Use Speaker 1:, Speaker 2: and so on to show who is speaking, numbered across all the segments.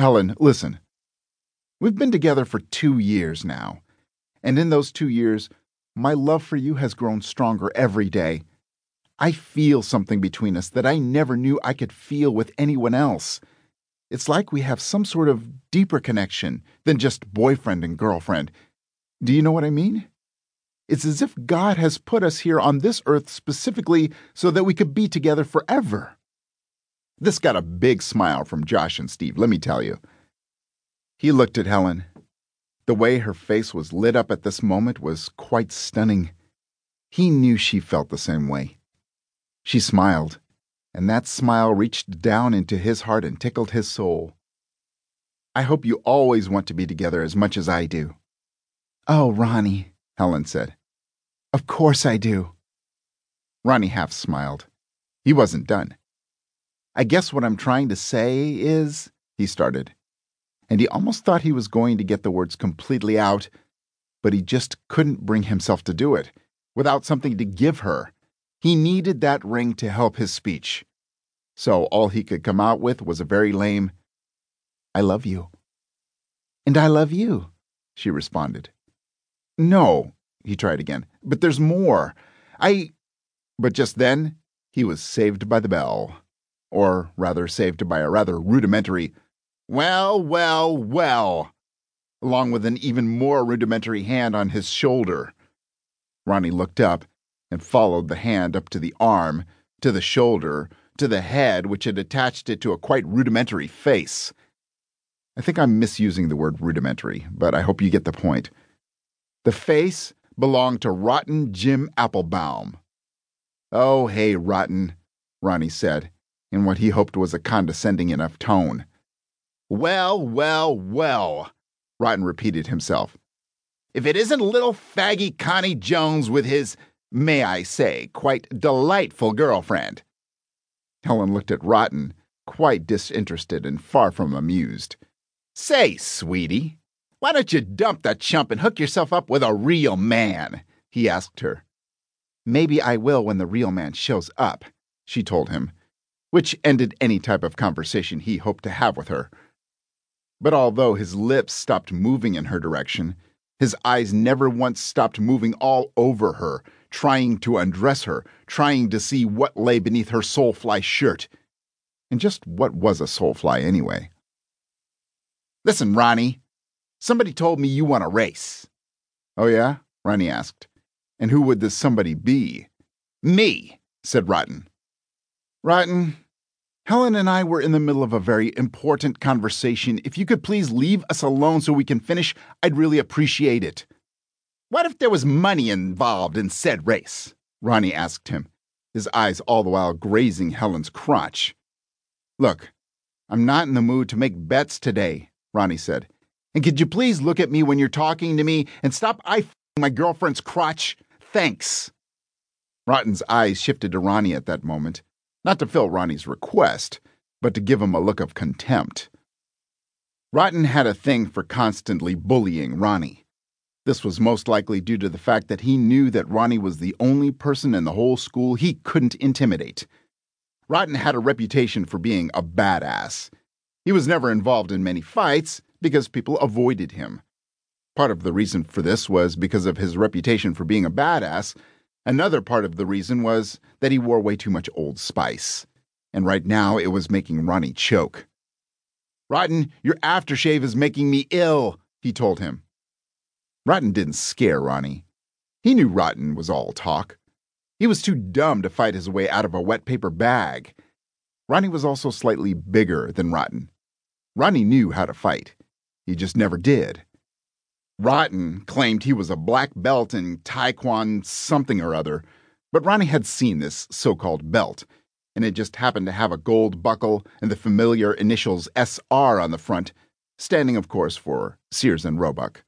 Speaker 1: Helen, listen. We've been together for two years now, and in those two years, my love for you has grown stronger every day. I feel something between us that I never knew I could feel with anyone else. It's like we have some sort of deeper connection than just boyfriend and girlfriend. Do you know what I mean? It's as if God has put us here on this earth specifically so that we could be together forever. This got a big smile from Josh and Steve, let me tell you. He looked at Helen. The way her face was lit up at this moment was quite stunning. He knew she felt the same way. She smiled, and that smile reached down into his heart and tickled his soul. I hope you always want to be together as much as I do. Oh, Ronnie, Helen said. Of course I do. Ronnie half smiled. He wasn't done. I guess what I'm trying to say is, he started, and he almost thought he was going to get the words completely out, but he just couldn't bring himself to do it without something to give her. He needed that ring to help his speech. So all he could come out with was a very lame, I love you. And I love you, she responded. No, he tried again, but there's more. I. But just then, he was saved by the bell or rather saved by a rather rudimentary, well, well, well, along with an even more rudimentary hand on his shoulder. Ronnie looked up and followed the hand up to the arm, to the shoulder, to the head, which had attached it to a quite rudimentary face. I think I'm misusing the word rudimentary, but I hope you get the point. The face belonged to Rotten Jim Applebaum. Oh, hey, Rotten, Ronnie said in what he hoped was a condescending enough tone. Well, well, well, Rotten repeated himself. If it isn't little faggy Connie Jones with his, may I say, quite delightful girlfriend. Helen looked at Rotten, quite disinterested and far from amused. Say, sweetie, why don't you dump that chump and hook yourself up with a real man? he asked her. Maybe I will when the real man shows up, she told him, which ended any type of conversation he hoped to have with her. But although his lips stopped moving in her direction, his eyes never once stopped moving all over her, trying to undress her, trying to see what lay beneath her soulfly shirt. And just what was a soulfly anyway? Listen, Ronnie, somebody told me you want a race. Oh, yeah? Ronnie asked. And who would this somebody be? Me, said Rotten. Rotten, Helen and I were in the middle of a very important conversation. If you could please leave us alone so we can finish, I'd really appreciate it. What if there was money involved in said race? Ronnie asked him, his eyes all the while grazing Helen's crotch. Look, I'm not in the mood to make bets today, Ronnie said. And could you please look at me when you're talking to me and stop eye my girlfriend's crotch? Thanks. Rotten's eyes shifted to Ronnie at that moment not to fill Ronnie's request, but to give him a look of contempt. Rotten had a thing for constantly bullying Ronnie. This was most likely due to the fact that he knew that Ronnie was the only person in the whole school he couldn't intimidate. Rotten had a reputation for being a badass. He was never involved in many fights because people avoided him. Part of the reason for this was because of his reputation for being a badass, Another part of the reason was that he wore way too much Old Spice, and right now it was making Ronnie choke. Rotten, your aftershave is making me ill, he told him. Rotten didn't scare Ronnie. He knew Rotten was all talk. He was too dumb to fight his way out of a wet paper bag. Ronnie was also slightly bigger than Rotten. Ronnie knew how to fight. He just never did. Rotten claimed he was a black belt in Taekwondo something or other, but Ronnie had seen this so called belt, and it just happened to have a gold buckle and the familiar initials SR on the front, standing, of course, for Sears and Roebuck.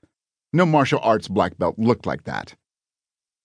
Speaker 1: No martial arts black belt looked like that.